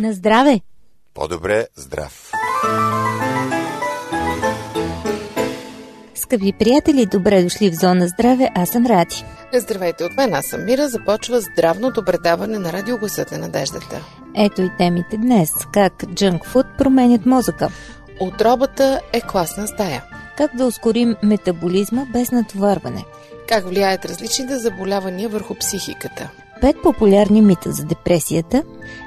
На здраве! По-добре здрав! Скъпи приятели, добре дошли в Зона Здраве, аз съм Ради. Здравейте от мен, аз съм Мира. Започва здравното предаване на радиогласът на надеждата. Ето и темите днес. Как джънкфуд променят мозъка. Отробата е класна стая. Как да ускорим метаболизма без натоварване. Как влияят различните заболявания върху психиката. Пет популярни мита за депресията.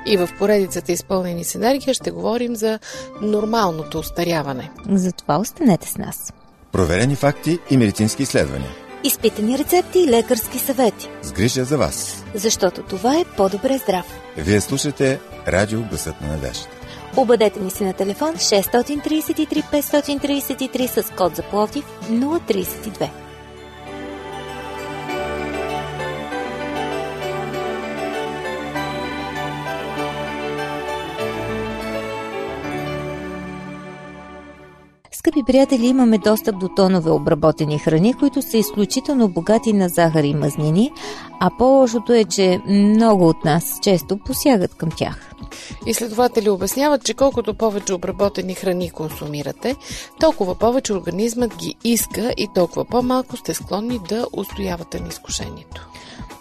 И в поредицата изпълнени с енергия ще говорим за нормалното устаряване. Затова останете с нас. Проверени факти и медицински изследвания. Изпитани рецепти и лекарски съвети. С грижа за вас. Защото това е по-добре здрав. Вие слушате Радио Гласът на надеждата. Обадете ни се на телефон 633 533 с код за Пловдив 032. Скъпи приятели, имаме достъп до тонове обработени храни, които са изключително богати на захар и мазнини, а по-лошото е, че много от нас често посягат към тях. Изследователи обясняват, че колкото повече обработени храни консумирате, толкова повече организмът ги иска и толкова по-малко сте склонни да устоявате на изкушението.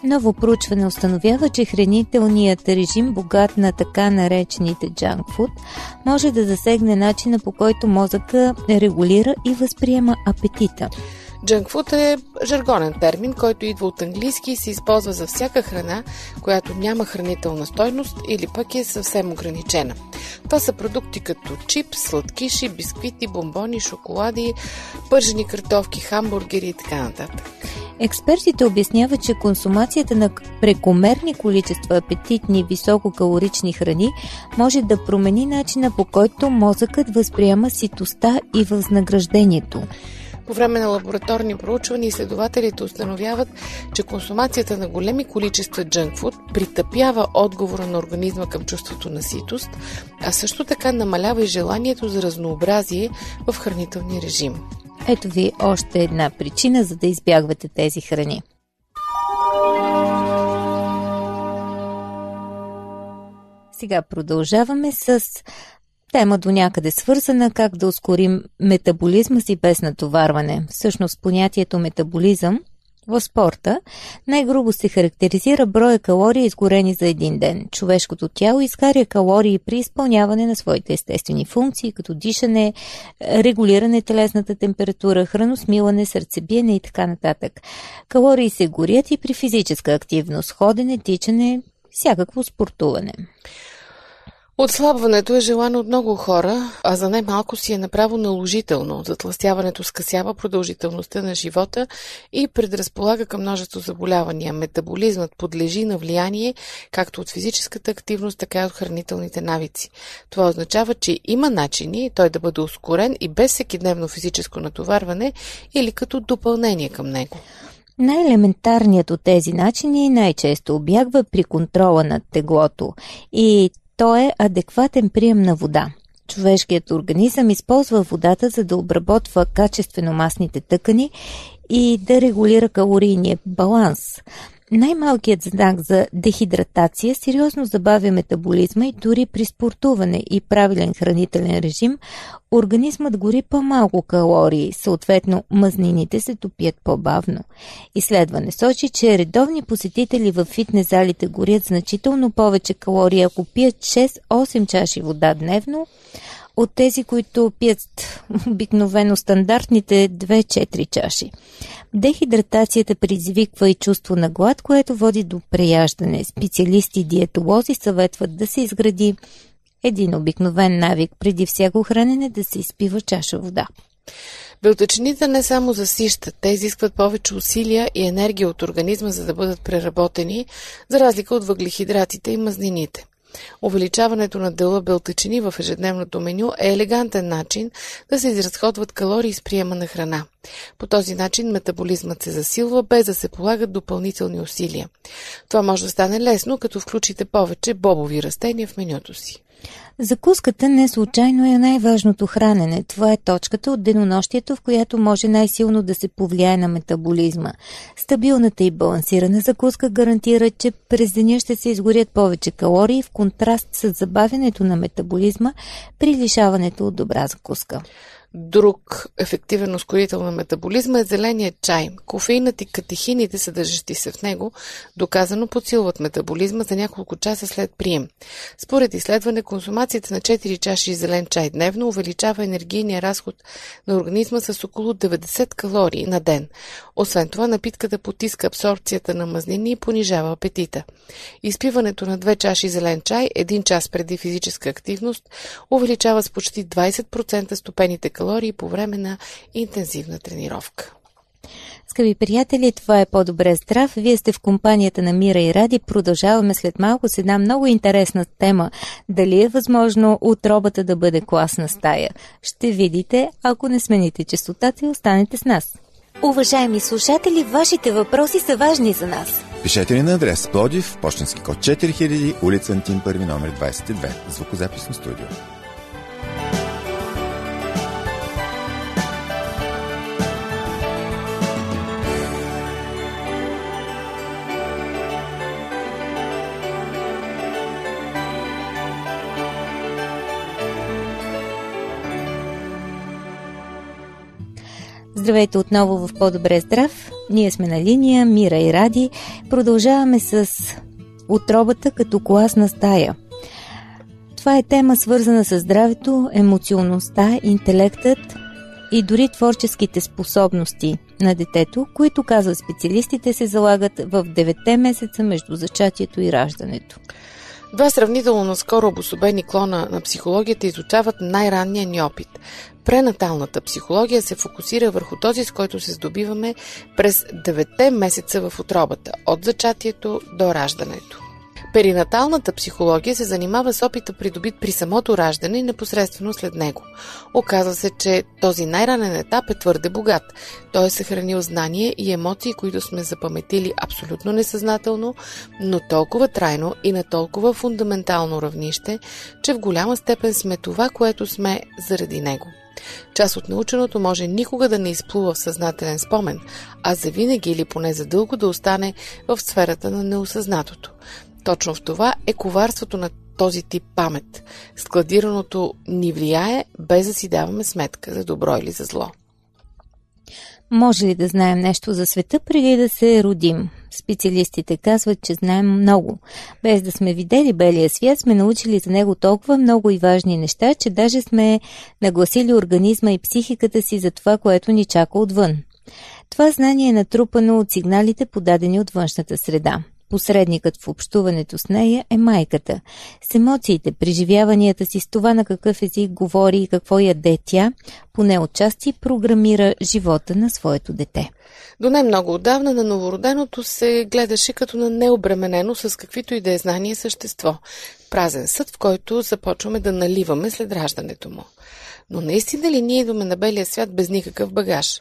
Ново проучване установява, че хранителният режим, богат на така наречените junk food, може да засегне начина по който мозъка регулира и възприема апетита. Джанкфуд е жаргонен термин, който идва от английски и се използва за всяка храна, която няма хранителна стойност или пък е съвсем ограничена. Това са продукти като чипс, сладкиши, бисквити, бомбони, шоколади, пържени картофки, хамбургери и така нататък. Експертите обясняват, че консумацията на прекомерни количества апетитни висококалорични храни може да промени начина по който мозъкът възприема ситостта и възнаграждението. По време на лабораторни проучвания изследователите установяват, че консумацията на големи количества джънкфуд притъпява отговора на организма към чувството на ситост, а също така намалява и желанието за разнообразие в хранителния режим. Ето ви още една причина, за да избягвате тези храни. Сега продължаваме с тема до някъде свързана как да ускорим метаболизма си без натоварване. Всъщност понятието метаболизъм в спорта най-грубо се характеризира броя калории изгорени за един ден. Човешкото тяло изгаря калории при изпълняване на своите естествени функции, като дишане, регулиране телесната температура, храносмилане, сърцебиене и така нататък. Калории се горят и при физическа активност, ходене, тичане, всякакво спортуване. Отслабването е желано от много хора, а за най-малко си е направо наложително. Затластяването скъсява продължителността на живота и предразполага към множество заболявания. Метаболизмът подлежи на влияние както от физическата активност, така и от хранителните навици. Това означава, че има начини той да бъде ускорен и без всекидневно физическо натоварване или като допълнение към него. Най-елементарният от тези начини най-често обягва при контрола над теглото и то е адекватен прием на вода. Човешкият организъм използва водата, за да обработва качествено масните тъкани и да регулира калорийния баланс. Най-малкият знак за дехидратация сериозно забавя метаболизма и дори при спортуване и правилен хранителен режим организмът гори по-малко калории, съответно мазнините се топят по-бавно. Изследване сочи, че редовни посетители в фитнес залите горят значително повече калории, ако пият 6-8 чаши вода дневно, от тези, които пият обикновено стандартните 2-4 чаши. Дехидратацията предизвиква и чувство на глад, което води до преяждане. Специалисти диетолози съветват да се изгради един обикновен навик преди всяко хранене да се изпива чаша вода. Белтъчините не само засищат, те изискват повече усилия и енергия от организма, за да бъдат преработени, за разлика от въглехидратите и мазнините. Увеличаването на дела белтъчини в ежедневното меню е елегантен начин да се изразходват калории с приема на храна. По този начин метаболизмът се засилва, без да се полагат допълнителни усилия. Това може да стане лесно, като включите повече бобови растения в менюто си. Закуската не случайно е най-важното хранене. Това е точката от денонощието, в която може най-силно да се повлияе на метаболизма. Стабилната и балансирана закуска гарантира, че през деня ще се изгорят повече калории в контраст с забавянето на метаболизма при лишаването от добра закуска. Друг ефективен ускорител на метаболизма е зеленият чай. Кофеинът и катехините, съдържащи се в него, доказано подсилват метаболизма за няколко часа след прием. Според изследване, консумацията на 4 чаши зелен чай дневно увеличава енергийния разход на организма с около 90 калории на ден. Освен това, напитката потиска абсорбцията на мазнини и понижава апетита. Изпиването на 2 чаши зелен чай, един час преди физическа активност, увеличава с почти 20% ступените калории калории по време на интензивна тренировка. Скъпи приятели, това е по-добре здрав. Вие сте в компанията на Мира и Ради. Продължаваме след малко с една много интересна тема. Дали е възможно отробата да бъде класна стая? Ще видите, ако не смените частотата и останете с нас. Уважаеми слушатели, вашите въпроси са важни за нас. Пишете ни на адрес Плодив, почтенски код 4000, улица Антин, първи номер 22, звукозаписно студио. Здравейте отново в По-добре здрав. Ние сме на линия, Мира и Ради. Продължаваме с отробата като класна стая. Това е тема свързана с здравето, емоционалността, интелектът и дори творческите способности на детето, които, казват специалистите, се залагат в 9 месеца между зачатието и раждането. Два сравнително наскоро обособени клона на психологията изучават най-ранния ни опит. Пренаталната психология се фокусира върху този, с който се здобиваме през 9 месеца в отробата, от зачатието до раждането. Перинаталната психология се занимава с опита придобит при самото раждане и непосредствено след него. Оказва се, че този най-ранен етап е твърде богат. Той е съхранил знание и емоции, които сме запаметили абсолютно несъзнателно, но толкова трайно и на толкова фундаментално равнище, че в голяма степен сме това, което сме заради него. Част от наученото може никога да не изплува в съзнателен спомен, а завинаги или поне за дълго да остане в сферата на неосъзнатото. Точно в това е коварството на този тип памет. Складираното ни влияе, без да си даваме сметка за добро или за зло. Може ли да знаем нещо за света преди да се родим? Специалистите казват, че знаем много. Без да сме видели белия свят, сме научили за него толкова много и важни неща, че даже сме нагласили организма и психиката си за това, което ни чака отвън. Това знание е натрупано от сигналите, подадени от външната среда. Посредникът в общуването с нея е майката. С емоциите, преживяванията си, с това на какъв език говори и какво яде тя, поне отчасти програмира живота на своето дете. До не много отдавна на новороденото се гледаше като на необременено с каквито и да е знание същество. Празен съд, в който започваме да наливаме след раждането му. Но наистина ли ние идваме на белия свят без никакъв багаж?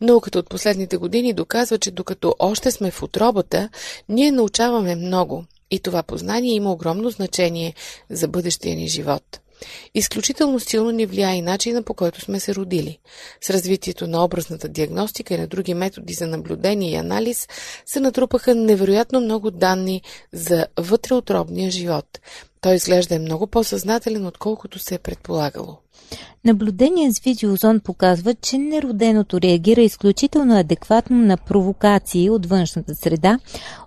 Науката от последните години доказва, че докато още сме в отробата, ние научаваме много и това познание има огромно значение за бъдещия ни живот. Изключително силно ни влияе и начина по който сме се родили. С развитието на образната диагностика и на други методи за наблюдение и анализ се натрупаха невероятно много данни за вътреотробния живот. Той изглежда много по-съзнателен, отколкото се е предполагало. Наблюдение с видеозон показва, че нероденото реагира изключително адекватно на провокации от външната среда,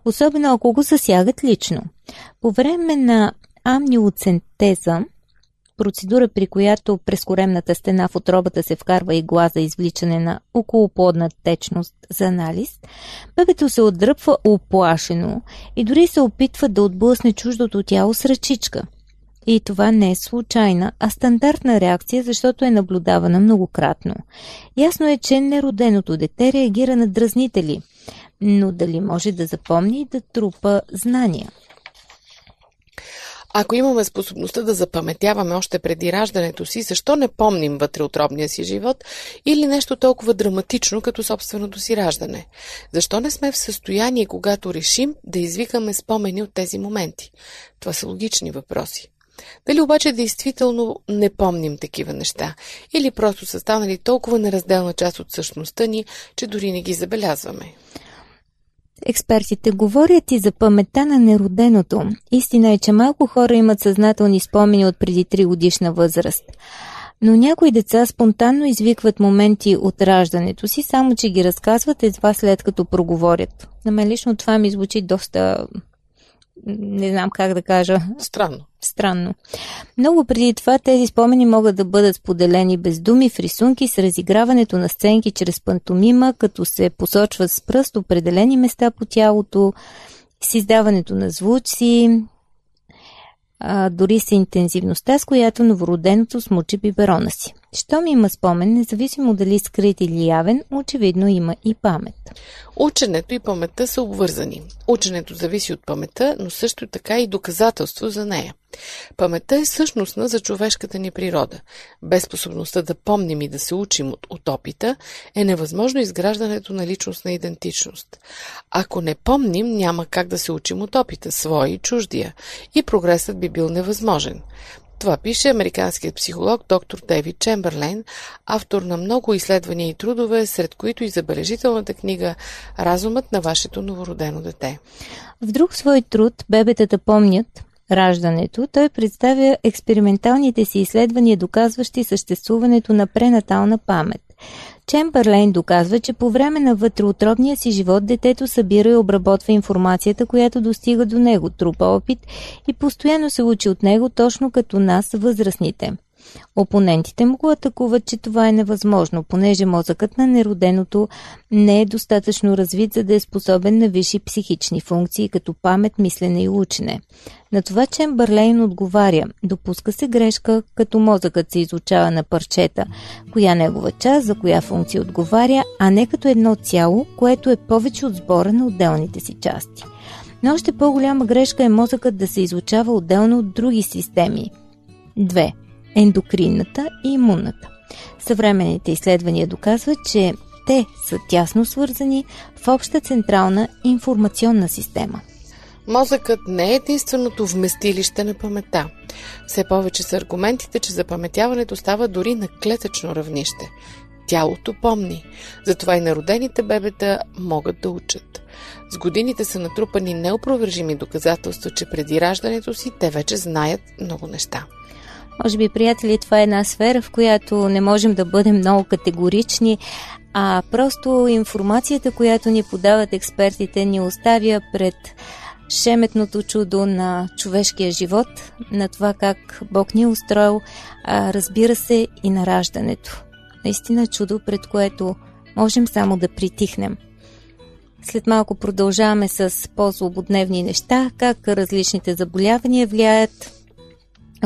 особено ако го засягат лично. По време на амниоцентеза, процедура при която през коремната стена в отробата се вкарва игла за извличане на околоплодна течност за анализ, бебето се отдръпва оплашено и дори се опитва да отблъсне чуждото тяло с ръчичка – и това не е случайна, а стандартна реакция, защото е наблюдавана многократно. Ясно е, че нероденото дете реагира на дразнители, но дали може да запомни и да трупа знания? Ако имаме способността да запаметяваме още преди раждането си, защо не помним вътреотробния си живот или нещо толкова драматично като собственото си раждане? Защо не сме в състояние, когато решим да извикаме спомени от тези моменти? Това са логични въпроси. Дали обаче действително не помним такива неща? Или просто са станали толкова неразделна част от същността ни, че дори не ги забелязваме? Експертите говорят и за паметта на нероденото. Истина е, че малко хора имат съзнателни спомени от преди 3 годишна възраст. Но някои деца спонтанно извикват моменти от раждането си, само че ги разказват едва след като проговорят. На мен лично това ми звучи доста не знам как да кажа. Странно. Странно. Много преди това тези спомени могат да бъдат споделени без думи в рисунки с разиграването на сценки чрез пантомима, като се посочват с пръст определени места по тялото, с издаването на звуци, а, дори с интензивността, с която новороденото смучи биберона си. Щом има спомен, независимо дали скрит или явен, очевидно има и памет. Ученето и паметта са обвързани. Ученето зависи от паметта, но също така и доказателство за нея. Паметта е същностна за човешката ни природа. Без способността да помним и да се учим от, от опита, е невъзможно изграждането на личностна идентичност. Ако не помним, няма как да се учим от опита, своя и чуждия, и прогресът би бил невъзможен. Това пише американският психолог доктор Дейвид Чемберлейн, автор на много изследвания и трудове, сред които и забележителната книга «Разумът на вашето новородено дете». В друг свой труд «Бебетата помнят» раждането, той представя експерименталните си изследвания, доказващи съществуването на пренатална памет. Чемберлейн доказва, че по време на вътреотробния си живот детето събира и обработва информацията, която достига до него, трупа опит и постоянно се учи от него, точно като нас, възрастните. Опонентите му го атакуват, че това е невъзможно, понеже мозъкът на нероденото не е достатъчно развит, за да е способен на висши психични функции, като памет, мислене и учене. На това Чембърлейн отговаря, допуска се грешка, като мозъкът се изучава на парчета, коя негова част, за коя функция отговаря, а не като едно цяло, което е повече от сбора на отделните си части. Но още по-голяма грешка е мозъкът да се изучава отделно от други системи. 2 ендокринната и имунната. Съвременните изследвания доказват, че те са тясно свързани в обща централна информационна система. Мозъкът не е единственото вместилище на паметта. Все повече са аргументите, че запаметяването става дори на клетъчно равнище. Тялото помни, затова и народените бебета могат да учат. С годините са натрупани неопровержими доказателства, че преди раждането си те вече знаят много неща. Може би, приятели, това е една сфера, в която не можем да бъдем много категорични, а просто информацията, която ни подават експертите, ни оставя пред шеметното чудо на човешкия живот, на това как Бог ни е устроил, а разбира се и на раждането. Наистина чудо, пред което можем само да притихнем. След малко продължаваме с по-злободневни неща, как различните заболявания влияят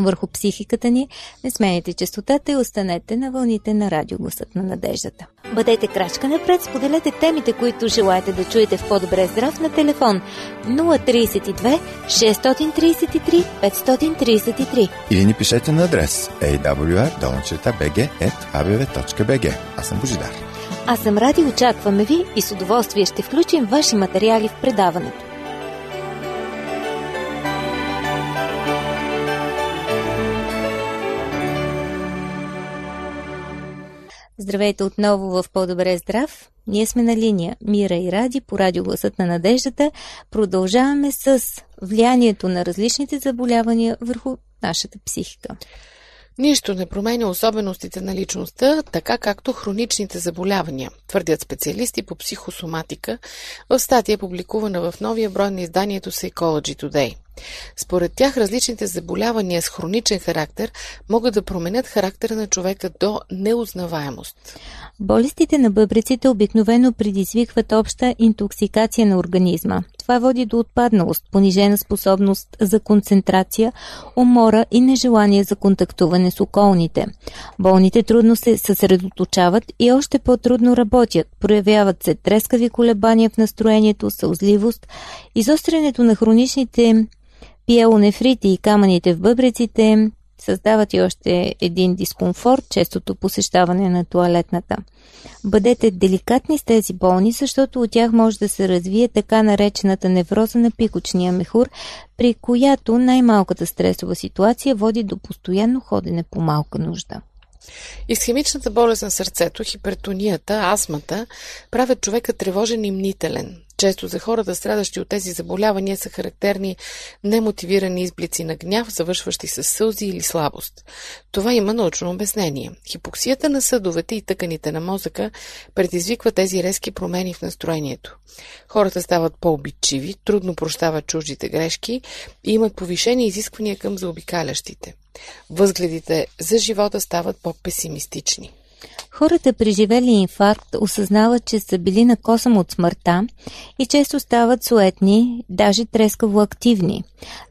върху психиката ни. Не смените частотата и останете на вълните на радио Гласът на надеждата. Бъдете крачка напред, споделете темите, които желаете да чуете в по-добре здрав на телефон 032 633 533 или ни пишете на адрес awr.bg.abv.bg Аз съм Божидар. Аз съм Ради, очакваме ви и с удоволствие ще включим ваши материали в предаването. Здравейте отново в По-добре здрав. Ние сме на линия Мира и Ради по радиогласът на надеждата. Продължаваме с влиянието на различните заболявания върху нашата психика. Нищо не променя особеностите на личността, така както хроничните заболявания, твърдят специалисти по психосоматика в статия, публикувана в новия брой на изданието Psychology Today. Според тях различните заболявания с хроничен характер могат да променят характера на човека до неузнаваемост. Болестите на бъбреците обикновено предизвикват обща интоксикация на организма. Това води до отпадналост, понижена способност за концентрация, умора и нежелание за контактуване с околните. Болните трудно се съсредоточават и още по-трудно работят. Проявяват се трескави колебания в настроението, сълзливост, изострянето на хроничните пиелонефрити и камъните в бъбреците създават и още един дискомфорт, честото посещаване на туалетната. Бъдете деликатни с тези болни, защото от тях може да се развие така наречената невроза на пикочния мехур, при която най-малката стресова ситуация води до постоянно ходене по малка нужда. Исхемичната болест на сърцето, хипертонията, астмата правят човека тревожен и мнителен. Често за хората, страдащи от тези заболявания, са характерни немотивирани изблици на гняв, завършващи с сълзи или слабост. Това има научно обяснение. Хипоксията на съдовете и тъканите на мозъка предизвиква тези резки промени в настроението. Хората стават по-обидчиви, трудно прощават чуждите грешки и имат повишени изисквания към заобикалящите. Възгледите за живота стават по-песимистични. Хората, преживели инфаркт, осъзнават, че са били на косъм от смъртта и често стават суетни, даже трескаво активни.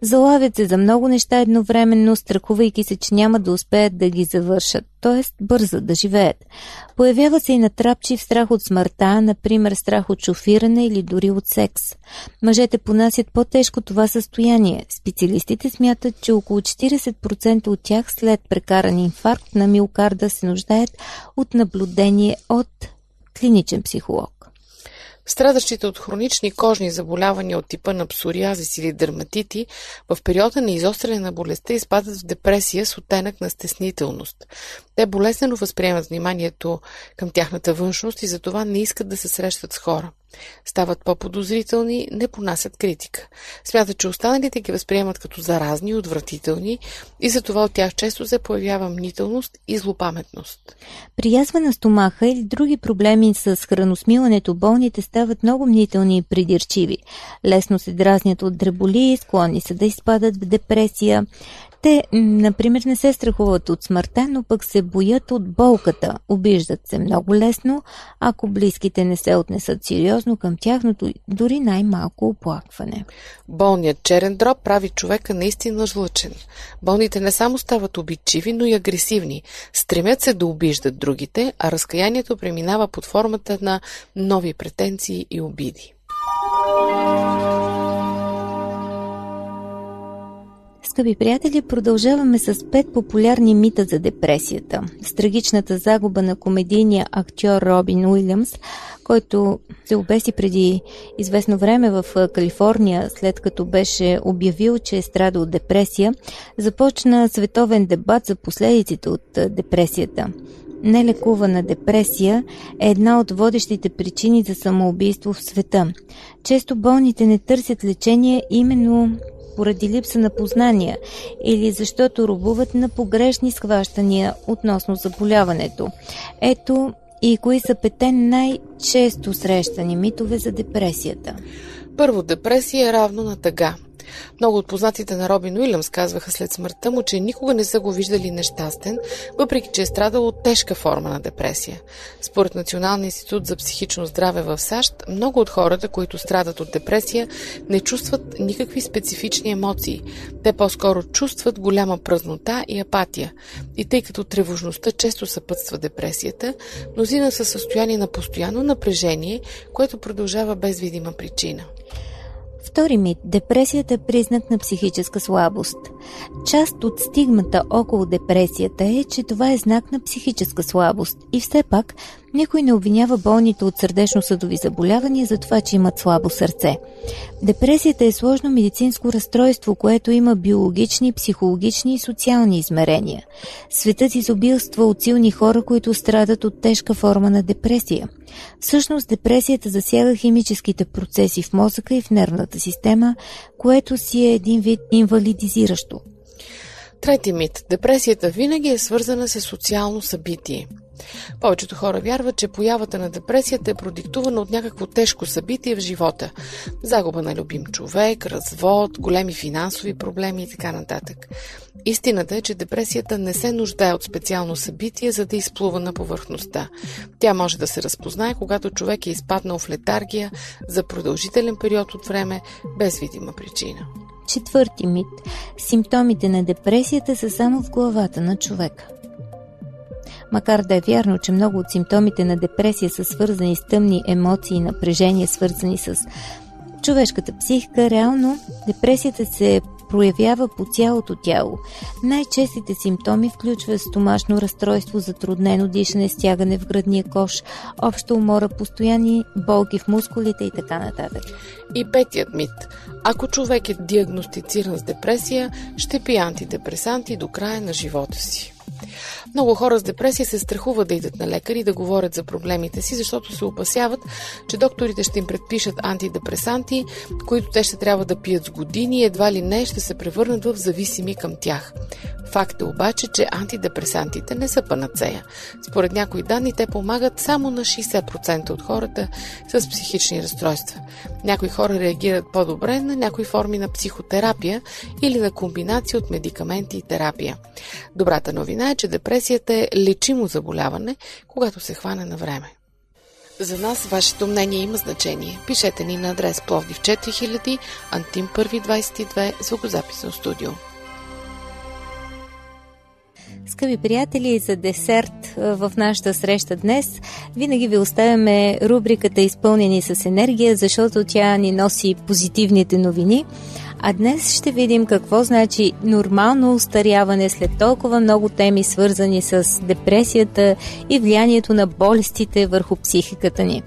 Залавят се за много неща едновременно, страхувайки се, че няма да успеят да ги завършат т.е. бързат да живеят. Появява се и натрапчив страх от смъртта, например страх от шофиране или дори от секс. Мъжете понасят по-тежко това състояние. Специалистите смятат, че около 40% от тях след прекаран инфаркт на миокарда се нуждаят от наблюдение от клиничен психолог. Страдащите от хронични кожни заболявания от типа на псориазис или дерматити в периода на изостряне на болестта изпадат в депресия с оттенък на стеснителност. Те болезнено възприемат вниманието към тяхната външност и затова не искат да се срещат с хора. Стават по-подозрителни, не понасят критика. Смятат, че останалите ги възприемат като заразни отвратителни и затова от тях често се появява мнителност и злопаметност. При язва на стомаха или други проблеми с храносмилането болните стават много мнителни и придирчиви. Лесно се дразнят от дреболи, склонни са да изпадат в депресия. Те, например, не се страхуват от смъртта, но пък се боят от болката. Обиждат се много лесно, ако близките не се отнесат сериозно към тяхното дори най-малко оплакване. Болният черен дроб прави човека наистина жлъчен. Болните не само стават обидчиви, но и агресивни. Стремят се да обиждат другите, а разкаянието преминава под формата на нови претенции и обиди. Скъпи приятели, продължаваме с пет популярни мита за депресията. С трагичната загуба на комедийния актьор Робин Уилямс, който се обеси преди известно време в Калифорния, след като беше обявил, че е страда от депресия, започна световен дебат за последиците от депресията. Нелекувана депресия е една от водещите причини за самоубийство в света. Често болните не търсят лечение именно поради липса на познания или защото рубуват на погрешни схващания относно заболяването. Ето и кои са пете най-често срещани митове за депресията. Първо, депресия е равно на тъга. Много от познатите на Робин Уилямс казваха след смъртта му, че никога не са го виждали нещастен, въпреки че е страдал от тежка форма на депресия. Според Националния институт за психично здраве в САЩ, много от хората, които страдат от депресия, не чувстват никакви специфични емоции. Те по-скоро чувстват голяма празнота и апатия. И тъй като тревожността често съпътства депресията, мнозина са състояние на постоянно напрежение, което продължава без видима причина. Втори мит – депресията е признак на психическа слабост. Част от стигмата около депресията е, че това е знак на психическа слабост и все пак никой не обвинява болните от сърдечно-съдови заболявания за това, че имат слабо сърце. Депресията е сложно медицинско разстройство, което има биологични, психологични и социални измерения. Светът изобилства от силни хора, които страдат от тежка форма на депресия. Всъщност депресията засяга химическите процеси в мозъка и в нервната система, което си е един вид инвалидизиращо. Трети мит. Депресията винаги е свързана с социално събитие – повечето хора вярват, че появата на депресията е продиктувана от някакво тежко събитие в живота. Загуба на любим човек, развод, големи финансови проблеми и така нататък. Истината е, че депресията не се нуждае от специално събитие, за да изплува на повърхността. Тя може да се разпознае, когато човек е изпаднал в летаргия за продължителен период от време, без видима причина. Четвърти мит. Симптомите на депресията са само в главата на човека. Макар да е вярно, че много от симптомите на депресия са свързани с тъмни емоции и напрежения, свързани с човешката психика, реално депресията се проявява по цялото тяло. Най-честите симптоми включват стомашно разстройство, затруднено дишане, стягане в градния кош, обща умора, постоянни болки в мускулите и така нататък. И петият мит. Ако човек е диагностициран с депресия, ще пие антидепресанти до края на живота си. Много хора с депресия се страхуват да идат на лекари и да говорят за проблемите си, защото се опасяват, че докторите ще им предпишат антидепресанти, които те ще трябва да пият с години и едва ли не ще се превърнат в зависими към тях. Факт е обаче, че антидепресантите не са панацея. Според някои данни те помагат само на 60% от хората с психични разстройства. Някои хора реагират по-добре на някои форми на психотерапия или на комбинация от медикаменти и терапия. Добрата новина е, че депресията е лечимо заболяване, когато се хване на време. За нас вашето мнение има значение. Пишете ни на адрес Пловдив 4000, Антим 122, звукозаписно студио. Скъпи приятели, за десерт в нашата среща днес винаги ви оставяме рубриката Изпълнени с енергия, защото тя ни носи позитивните новини. А днес ще видим какво значи нормално устаряване след толкова много теми, свързани с депресията и влиянието на болестите върху психиката ни.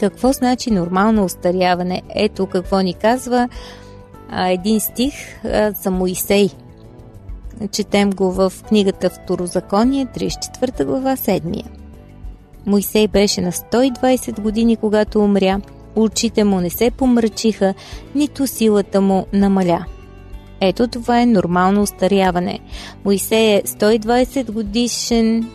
Какво значи нормално устаряване? Ето какво ни казва а, един стих а, за Моисей. Четем го в книгата Второзаконие, 34 глава, 7. Моисей беше на 120 години, когато умря – очите му не се помрачиха, нито силата му намаля. Ето това е нормално устаряване. Моисей е 120 годишен,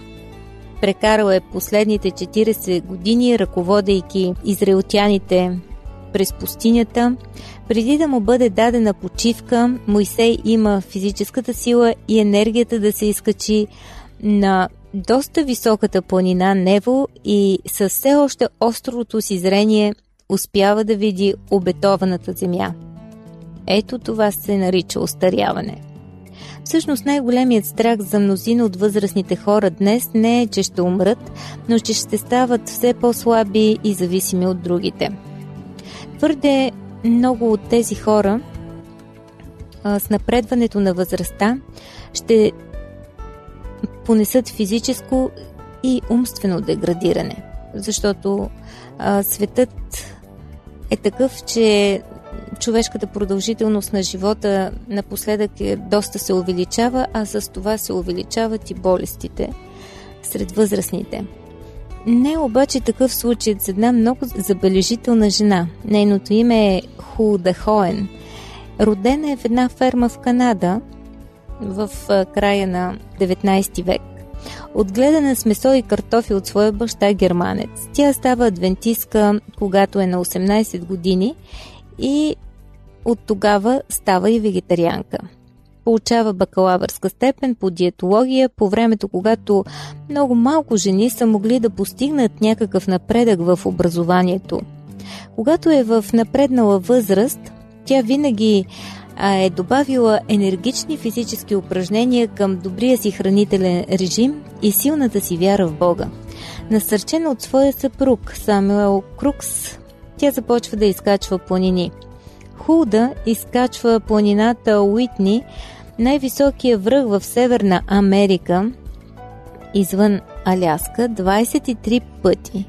прекарал е последните 40 години, ръководейки израелтяните през пустинята. Преди да му бъде дадена почивка, Моисей има физическата сила и енергията да се изкачи на доста високата планина Нево и със все още острото си зрение успява да види обетованата земя. Ето това се нарича остаряване. Всъщност най-големият страх за мнозина от възрастните хора днес не е, че ще умрат, но че ще стават все по-слаби и зависими от другите. Твърде много от тези хора а, с напредването на възрастта ще понесат физическо и умствено деградиране, защото а, светът е такъв, че човешката продължителност на живота напоследък е, доста се увеличава, а с това се увеличават и болестите сред възрастните. Не е обаче такъв случай с една много забележителна жена. Нейното име е Худа Хоен. Родена е в една ферма в Канада в края на 19 век. Отгледана с месо и картофи от своя баща германец. Тя става адвентистка, когато е на 18 години и от тогава става и вегетарианка. Получава бакалавърска степен по диетология по времето, когато много малко жени са могли да постигнат някакъв напредък в образованието. Когато е в напреднала възраст, тя винаги а е добавила енергични физически упражнения към добрия си хранителен режим и силната си вяра в Бога. Насърчена от своя съпруг Самуел Крукс, тя започва да изкачва планини. Худа изкачва планината Уитни, най-високия връх в Северна Америка, извън Аляска 23 пъти.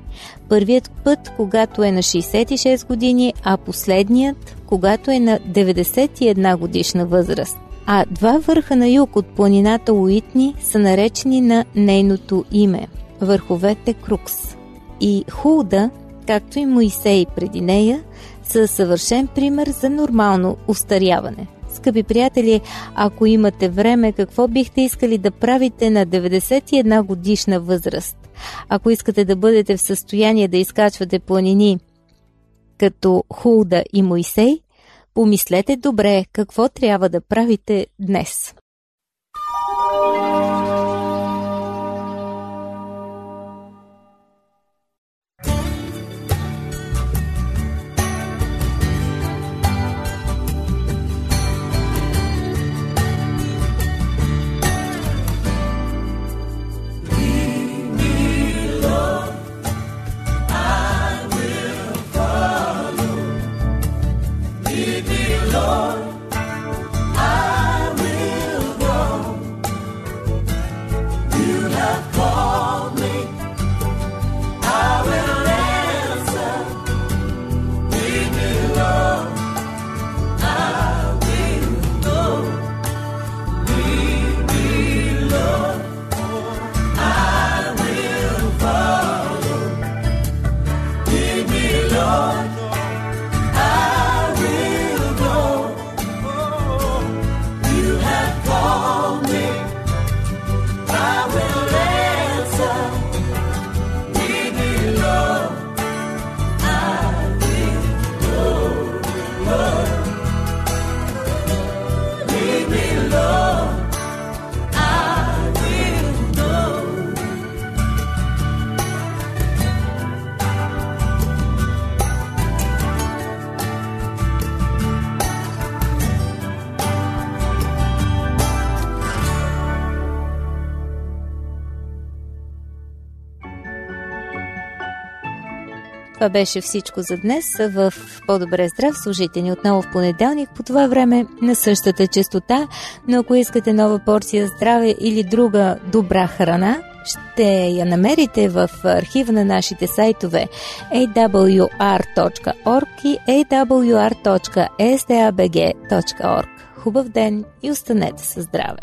Първият път, когато е на 66 години, а последният, когато е на 91 годишна възраст. А два върха на юг от планината Уитни са наречени на нейното име – върховете Крукс. И Хулда, както и Моисей преди нея, са съвършен пример за нормално устаряване – Скъпи приятели, ако имате време, какво бихте искали да правите на 91 годишна възраст? Ако искате да бъдете в състояние да изкачвате планини като Хулда и Моисей, помислете добре какво трябва да правите днес. Това беше всичко за днес. В По-добре здрав служите ни отново в понеделник по това време на същата частота, но ако искате нова порция здраве или друга добра храна, ще я намерите в архива на нашите сайтове awr.org и awr.sdabg.org. Хубав ден и останете със здраве!